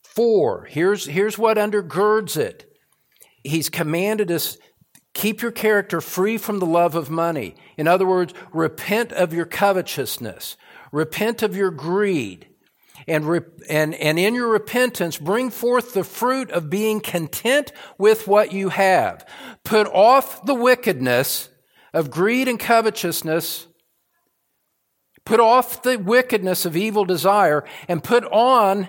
For, here's, here's what undergirds it. He's commanded us Keep your character free from the love of money. In other words, repent of your covetousness, repent of your greed, and, and, and in your repentance, bring forth the fruit of being content with what you have. Put off the wickedness of greed and covetousness. Put off the wickedness of evil desire and put on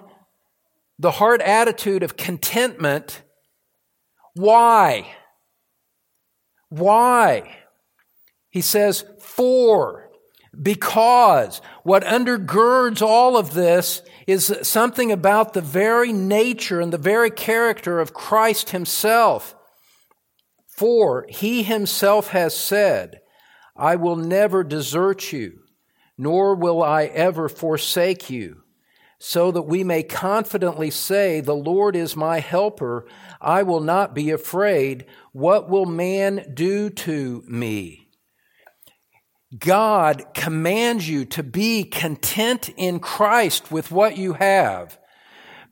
the heart attitude of contentment. Why? Why? He says, for, because. What undergirds all of this is something about the very nature and the very character of Christ himself. For he himself has said, I will never desert you, nor will I ever forsake you, so that we may confidently say, The Lord is my helper. I will not be afraid. What will man do to me? God commands you to be content in Christ with what you have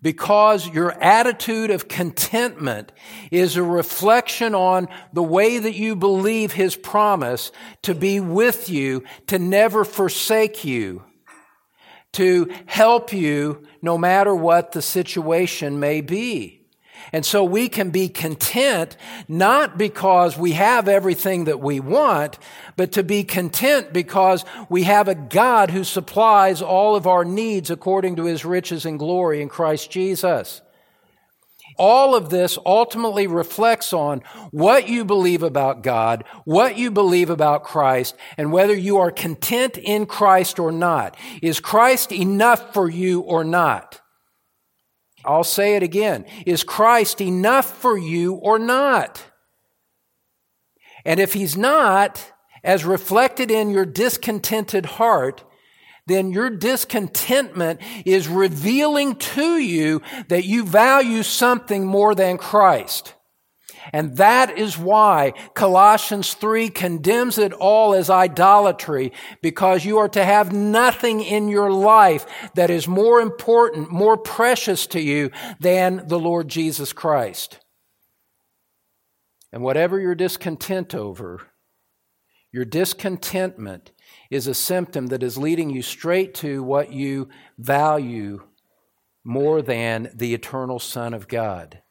because your attitude of contentment is a reflection on the way that you believe His promise to be with you, to never forsake you, to help you no matter what the situation may be. And so we can be content not because we have everything that we want, but to be content because we have a God who supplies all of our needs according to his riches and glory in Christ Jesus. All of this ultimately reflects on what you believe about God, what you believe about Christ, and whether you are content in Christ or not. Is Christ enough for you or not? I'll say it again. Is Christ enough for you or not? And if he's not, as reflected in your discontented heart, then your discontentment is revealing to you that you value something more than Christ. And that is why Colossians 3 condemns it all as idolatry, because you are to have nothing in your life that is more important, more precious to you than the Lord Jesus Christ. And whatever you're discontent over, your discontentment is a symptom that is leading you straight to what you value more than the eternal Son of God.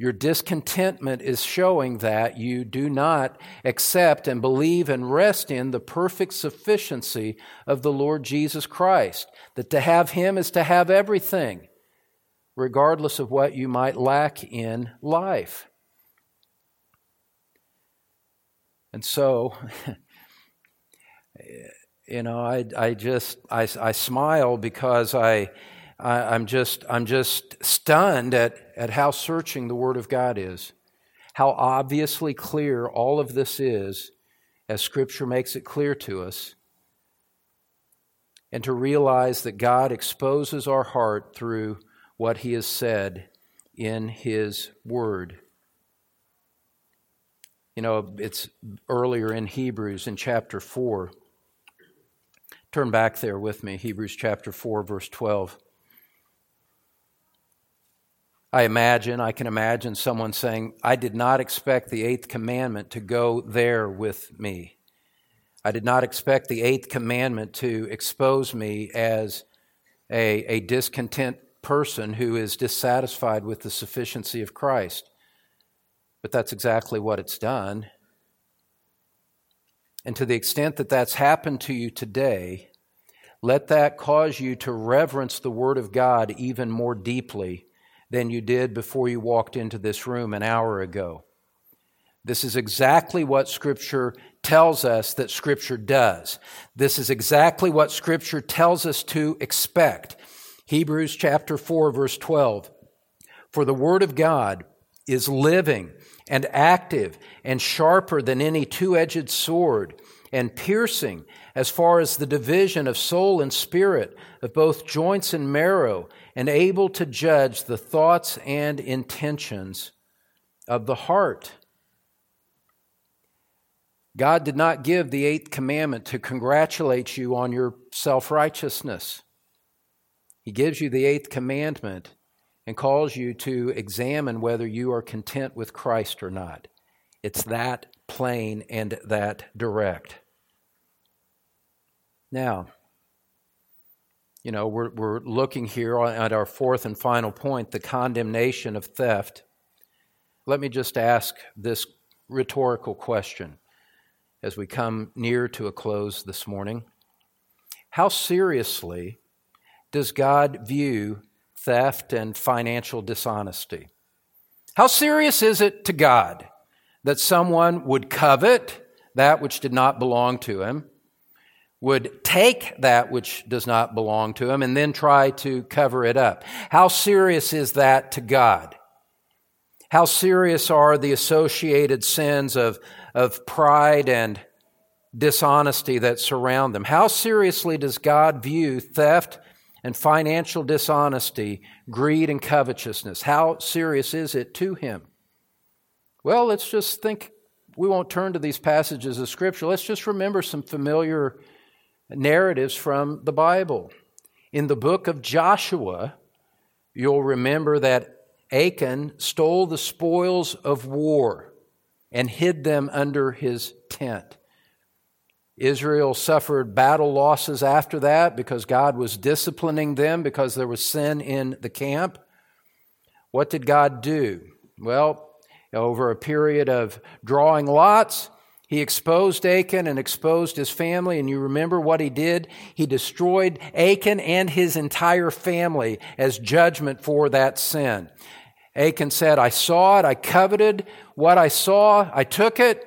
Your discontentment is showing that you do not accept and believe and rest in the perfect sufficiency of the Lord Jesus Christ. That to have Him is to have everything, regardless of what you might lack in life. And so, you know, I, I just, I, I smile because I, I, am just, I'm just stunned at, at how searching the Word of God is, how obviously clear all of this is as Scripture makes it clear to us. and to realize that God exposes our heart through what He has said in His Word. You know, it's earlier in Hebrews in chapter 4. Turn back there with me, Hebrews chapter 4, verse 12. I imagine, I can imagine someone saying, I did not expect the eighth commandment to go there with me. I did not expect the eighth commandment to expose me as a, a discontent person who is dissatisfied with the sufficiency of Christ. But that's exactly what it's done. And to the extent that that's happened to you today, let that cause you to reverence the Word of God even more deeply than you did before you walked into this room an hour ago. This is exactly what Scripture tells us that Scripture does. This is exactly what Scripture tells us to expect. Hebrews chapter 4, verse 12. For the Word of God is living and active and sharper than any two edged sword and piercing as far as the division of soul and spirit, of both joints and marrow, and able to judge the thoughts and intentions of the heart. God did not give the eighth commandment to congratulate you on your self righteousness. He gives you the eighth commandment and calls you to examine whether you are content with Christ or not. It's that plain and that direct. Now, you know, we're, we're looking here at our fourth and final point the condemnation of theft. Let me just ask this rhetorical question as we come near to a close this morning. How seriously does God view theft and financial dishonesty? How serious is it to God that someone would covet that which did not belong to him? Would take that which does not belong to him and then try to cover it up. How serious is that to God? How serious are the associated sins of, of pride and dishonesty that surround them? How seriously does God view theft and financial dishonesty, greed and covetousness? How serious is it to him? Well, let's just think. We won't turn to these passages of Scripture. Let's just remember some familiar narratives from the Bible. In the book of Joshua, you'll remember that Achan stole the spoils of war and hid them under his tent. Israel suffered battle losses after that because God was disciplining them because there was sin in the camp. What did God do? Well, over a period of drawing lots, he exposed Achan and exposed his family, and you remember what he did? He destroyed Achan and his entire family as judgment for that sin. Achan said, I saw it, I coveted what I saw, I took it,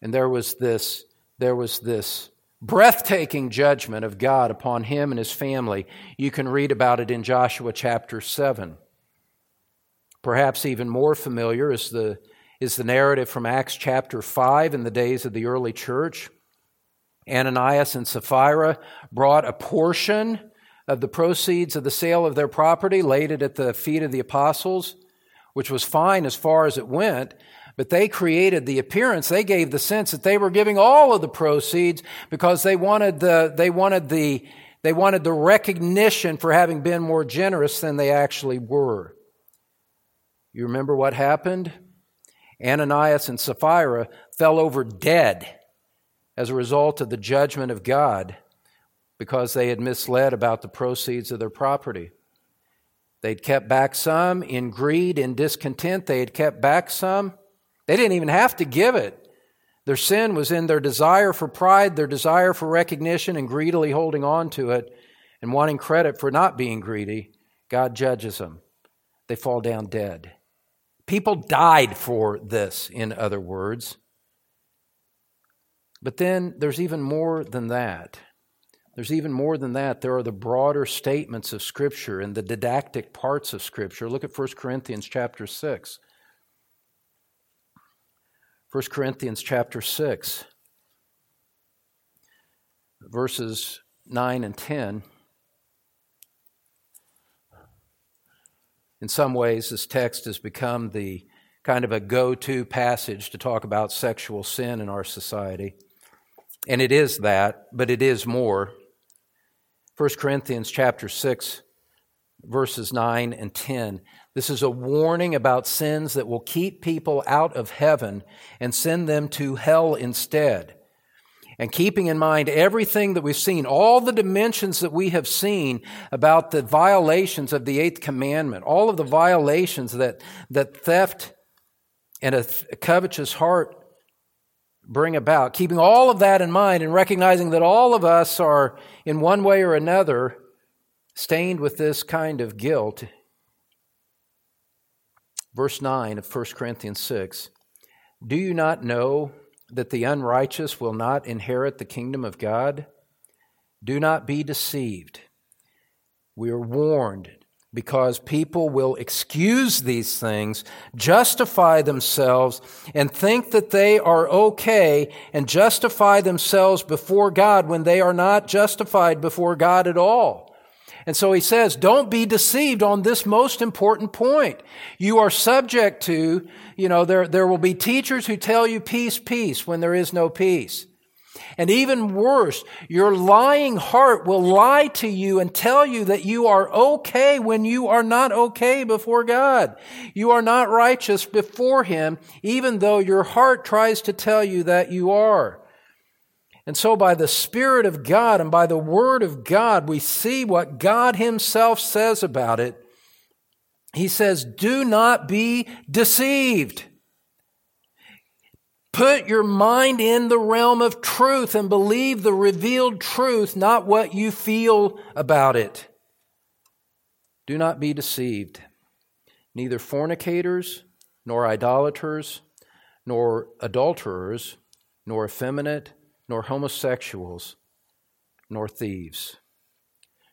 and there was this, there was this breathtaking judgment of God upon him and his family. You can read about it in Joshua chapter 7. Perhaps even more familiar is the is the narrative from Acts chapter 5 in the days of the early church. Ananias and Sapphira brought a portion of the proceeds of the sale of their property, laid it at the feet of the apostles, which was fine as far as it went, but they created the appearance, they gave the sense that they were giving all of the proceeds because they wanted the, they wanted the, they wanted the recognition for having been more generous than they actually were. You remember what happened? Ananias and Sapphira fell over dead as a result of the judgment of God because they had misled about the proceeds of their property. They'd kept back some in greed and discontent. They had kept back some. They didn't even have to give it. Their sin was in their desire for pride, their desire for recognition, and greedily holding on to it and wanting credit for not being greedy. God judges them. They fall down dead. People died for this, in other words. But then there's even more than that. There's even more than that. There are the broader statements of Scripture and the didactic parts of Scripture. Look at 1 Corinthians chapter 6. 1 Corinthians chapter 6, verses 9 and 10, in some ways, this text has become the kind of a go to passage to talk about sexual sin in our society. And it is that, but it is more. 1 Corinthians chapter 6 verses 9 and 10. This is a warning about sins that will keep people out of heaven and send them to hell instead. And keeping in mind everything that we've seen, all the dimensions that we have seen about the violations of the eighth commandment, all of the violations that, that theft and a, a covetous heart bring about, keeping all of that in mind and recognizing that all of us are, in one way or another, stained with this kind of guilt. Verse 9 of 1 Corinthians 6 Do you not know that the unrighteous will not inherit the kingdom of God? Do not be deceived. We are warned because people will excuse these things, justify themselves, and think that they are okay and justify themselves before God when they are not justified before God at all. And so he says, don't be deceived on this most important point. You are subject to, you know, there, there will be teachers who tell you peace, peace when there is no peace. And even worse, your lying heart will lie to you and tell you that you are okay when you are not okay before God. You are not righteous before Him, even though your heart tries to tell you that you are. And so, by the Spirit of God and by the Word of God, we see what God Himself says about it. He says, Do not be deceived. Put your mind in the realm of truth and believe the revealed truth, not what you feel about it. Do not be deceived. Neither fornicators, nor idolaters, nor adulterers, nor effeminate nor homosexuals, nor thieves,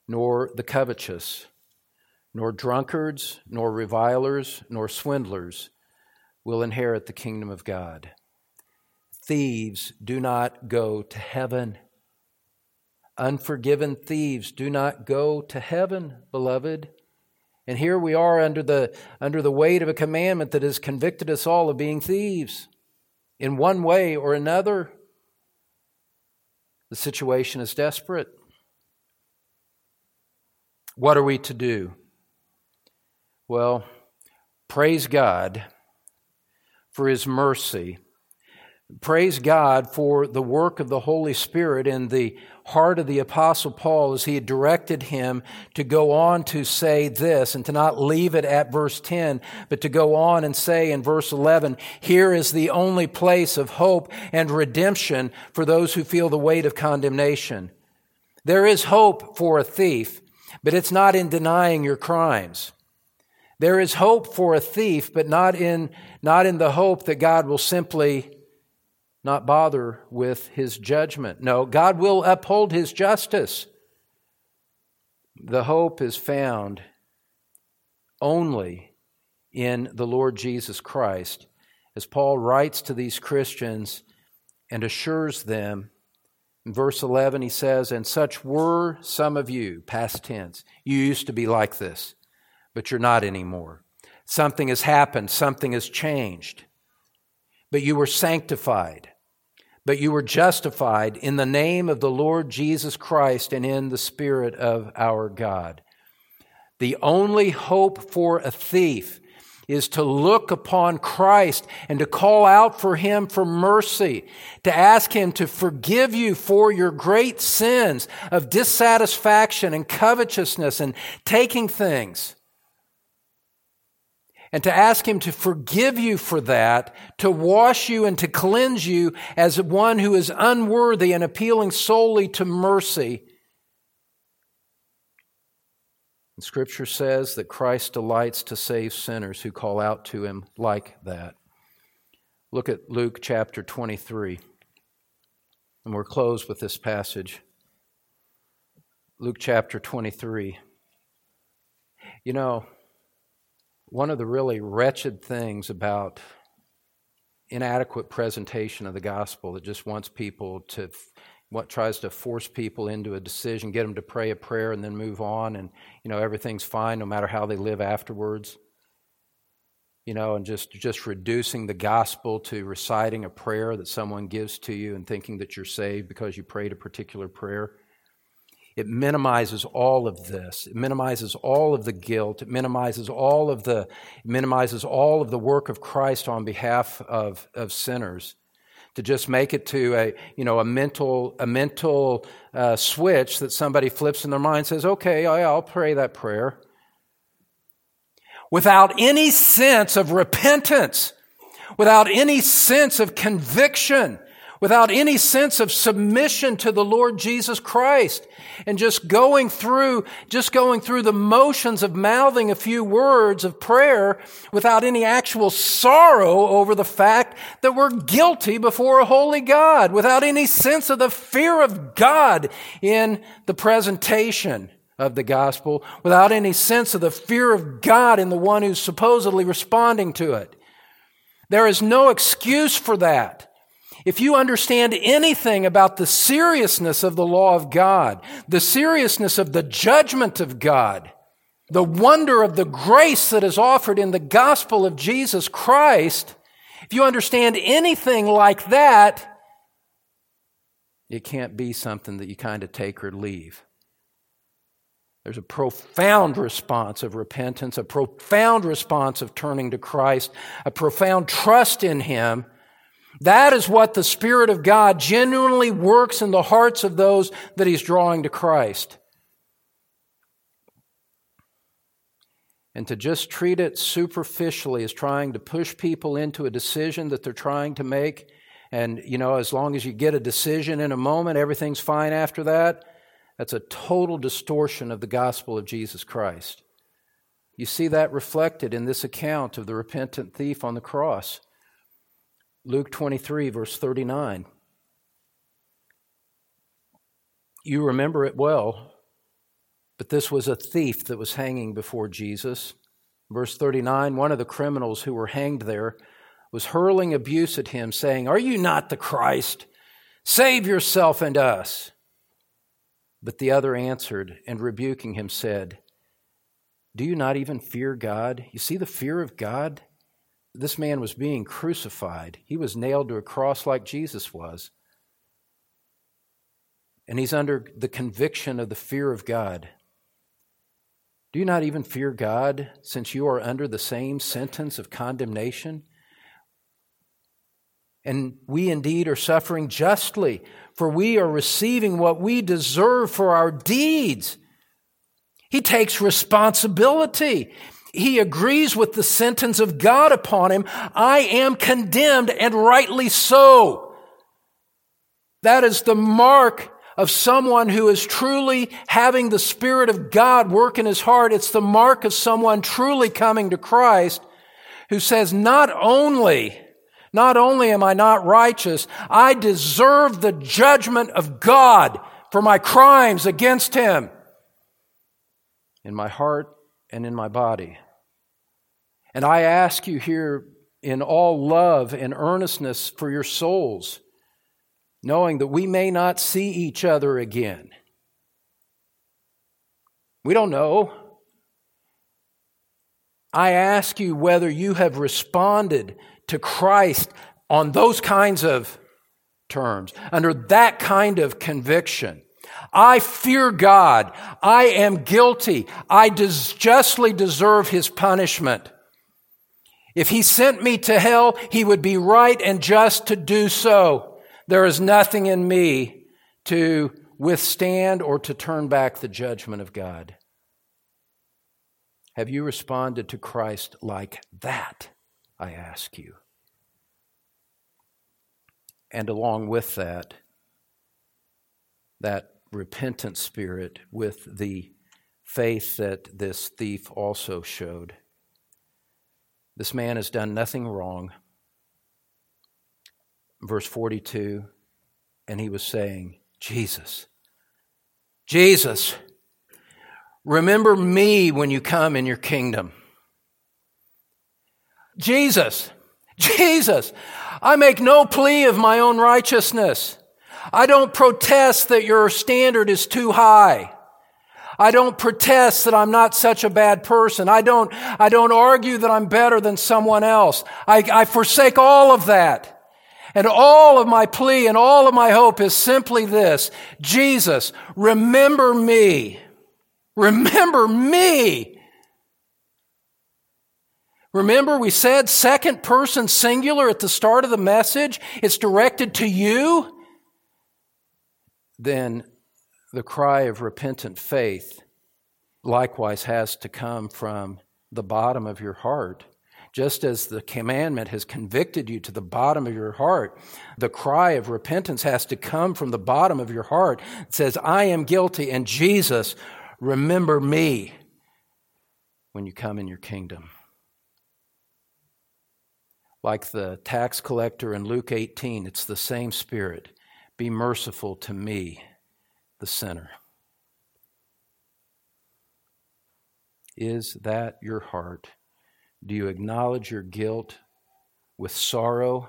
nor the covetous, nor drunkards, nor revilers, nor swindlers will inherit the kingdom of God. Thieves do not go to heaven. Unforgiven thieves do not go to heaven, beloved. And here we are under the, under the weight of a commandment that has convicted us all of being thieves in one way or another. The situation is desperate. What are we to do? Well, praise God for His mercy Praise God for the work of the Holy Spirit in the heart of the Apostle Paul as he directed him to go on to say this and to not leave it at verse 10, but to go on and say in verse 11, here is the only place of hope and redemption for those who feel the weight of condemnation. There is hope for a thief, but it's not in denying your crimes. There is hope for a thief, but not in, not in the hope that God will simply not bother with his judgment. No, God will uphold his justice. The hope is found only in the Lord Jesus Christ. As Paul writes to these Christians and assures them, in verse 11, he says, And such were some of you, past tense. You used to be like this, but you're not anymore. Something has happened, something has changed. But you were sanctified but you were justified in the name of the Lord Jesus Christ and in the Spirit of our God. The only hope for a thief is to look upon Christ and to call out for Him for mercy, to ask Him to forgive you for your great sins of dissatisfaction and covetousness and taking things and to ask Him to forgive you for that, to wash you and to cleanse you as one who is unworthy and appealing solely to mercy. And Scripture says that Christ delights to save sinners who call out to Him like that. Look at Luke chapter 23, and we're closed with this passage. Luke chapter 23. You know, one of the really wretched things about inadequate presentation of the gospel that just wants people to what tries to force people into a decision, get them to pray a prayer and then move on, and you know everything's fine no matter how they live afterwards. You know, and just just reducing the gospel to reciting a prayer that someone gives to you and thinking that you're saved because you prayed a particular prayer. It minimizes all of this. It minimizes all of the guilt. It minimizes all of the minimizes all of the work of Christ on behalf of, of sinners. To just make it to a you know a mental a mental uh, switch that somebody flips in their mind says, okay, I'll pray that prayer, without any sense of repentance, without any sense of conviction, without any sense of submission to the Lord Jesus Christ and just going through, just going through the motions of mouthing a few words of prayer without any actual sorrow over the fact that we're guilty before a holy God, without any sense of the fear of God in the presentation of the gospel, without any sense of the fear of God in the one who's supposedly responding to it. There is no excuse for that. If you understand anything about the seriousness of the law of God, the seriousness of the judgment of God, the wonder of the grace that is offered in the gospel of Jesus Christ, if you understand anything like that, it can't be something that you kind of take or leave. There's a profound response of repentance, a profound response of turning to Christ, a profound trust in Him that is what the Spirit of God genuinely works in the hearts of those that He's drawing to Christ. And to just treat it superficially as trying to push people into a decision that they're trying to make, and, you know, as long as you get a decision in a moment, everything's fine after that, that's a total distortion of the gospel of Jesus Christ. You see that reflected in this account of the repentant thief on the cross. Luke 23, verse 39. You remember it well, but this was a thief that was hanging before Jesus. Verse 39 one of the criminals who were hanged there was hurling abuse at him, saying, Are you not the Christ? Save yourself and us. But the other answered and rebuking him said, Do you not even fear God? You see the fear of God? This man was being crucified. He was nailed to a cross like Jesus was. And he's under the conviction of the fear of God. Do you not even fear God since you are under the same sentence of condemnation? And we indeed are suffering justly, for we are receiving what we deserve for our deeds. He takes responsibility. He agrees with the sentence of God upon him. I am condemned and rightly so. That is the mark of someone who is truly having the Spirit of God work in his heart. It's the mark of someone truly coming to Christ who says, not only, not only am I not righteous, I deserve the judgment of God for my crimes against him. In my heart, and in my body. And I ask you here in all love and earnestness for your souls, knowing that we may not see each other again. We don't know. I ask you whether you have responded to Christ on those kinds of terms, under that kind of conviction. I fear God. I am guilty. I des- justly deserve his punishment. If he sent me to hell, he would be right and just to do so. There is nothing in me to withstand or to turn back the judgment of God. Have you responded to Christ like that? I ask you. And along with that, that repentant spirit with the faith that this thief also showed. This man has done nothing wrong. Verse 42, and he was saying, Jesus, Jesus, remember me when you come in your kingdom. Jesus, Jesus, I make no plea of my own righteousness. I don't protest that your standard is too high. I don't protest that I'm not such a bad person. I don't, I don't argue that I'm better than someone else. I, I forsake all of that. And all of my plea and all of my hope is simply this. Jesus, remember me. Remember me. Remember, we said second person singular at the start of the message. It's directed to you. Then the cry of repentant faith likewise has to come from the bottom of your heart. Just as the commandment has convicted you to the bottom of your heart, the cry of repentance has to come from the bottom of your heart. It says, I am guilty, and Jesus, remember me when you come in your kingdom. Like the tax collector in Luke 18, it's the same spirit. Be merciful to me, the sinner. Is that your heart? Do you acknowledge your guilt with sorrow?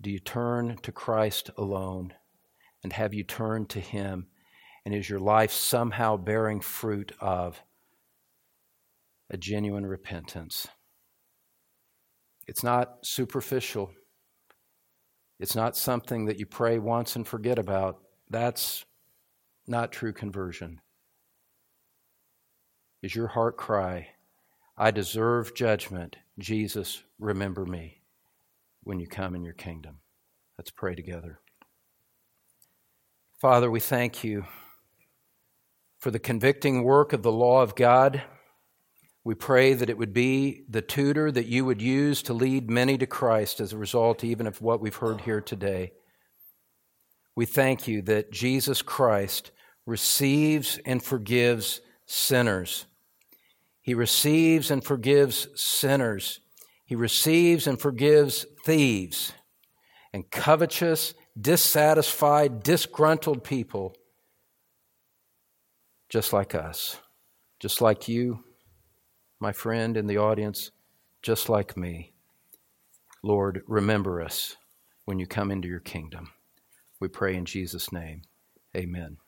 Do you turn to Christ alone? And have you turned to Him? And is your life somehow bearing fruit of a genuine repentance? It's not superficial. It's not something that you pray once and forget about. That's not true conversion. Is your heart cry, I deserve judgment. Jesus, remember me when you come in your kingdom. Let's pray together. Father, we thank you for the convicting work of the law of God. We pray that it would be the tutor that you would use to lead many to Christ as a result even of what we've heard here today. We thank you that Jesus Christ receives and forgives sinners. He receives and forgives sinners. He receives and forgives thieves and covetous, dissatisfied, disgruntled people just like us, just like you my friend in the audience, just like me. Lord, remember us when you come into your kingdom. We pray in Jesus' name. Amen.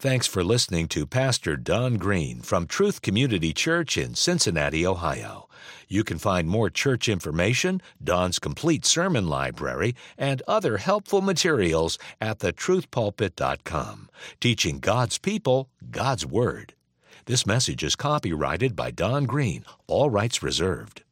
Thanks for listening to Pastor Don Green from Truth Community Church in Cincinnati, Ohio. You can find more church information, Don's complete sermon library, and other helpful materials at thetruthpulpit.com, teaching God's people God's Word. This message is copyrighted by Don Green, all rights reserved.